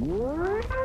What?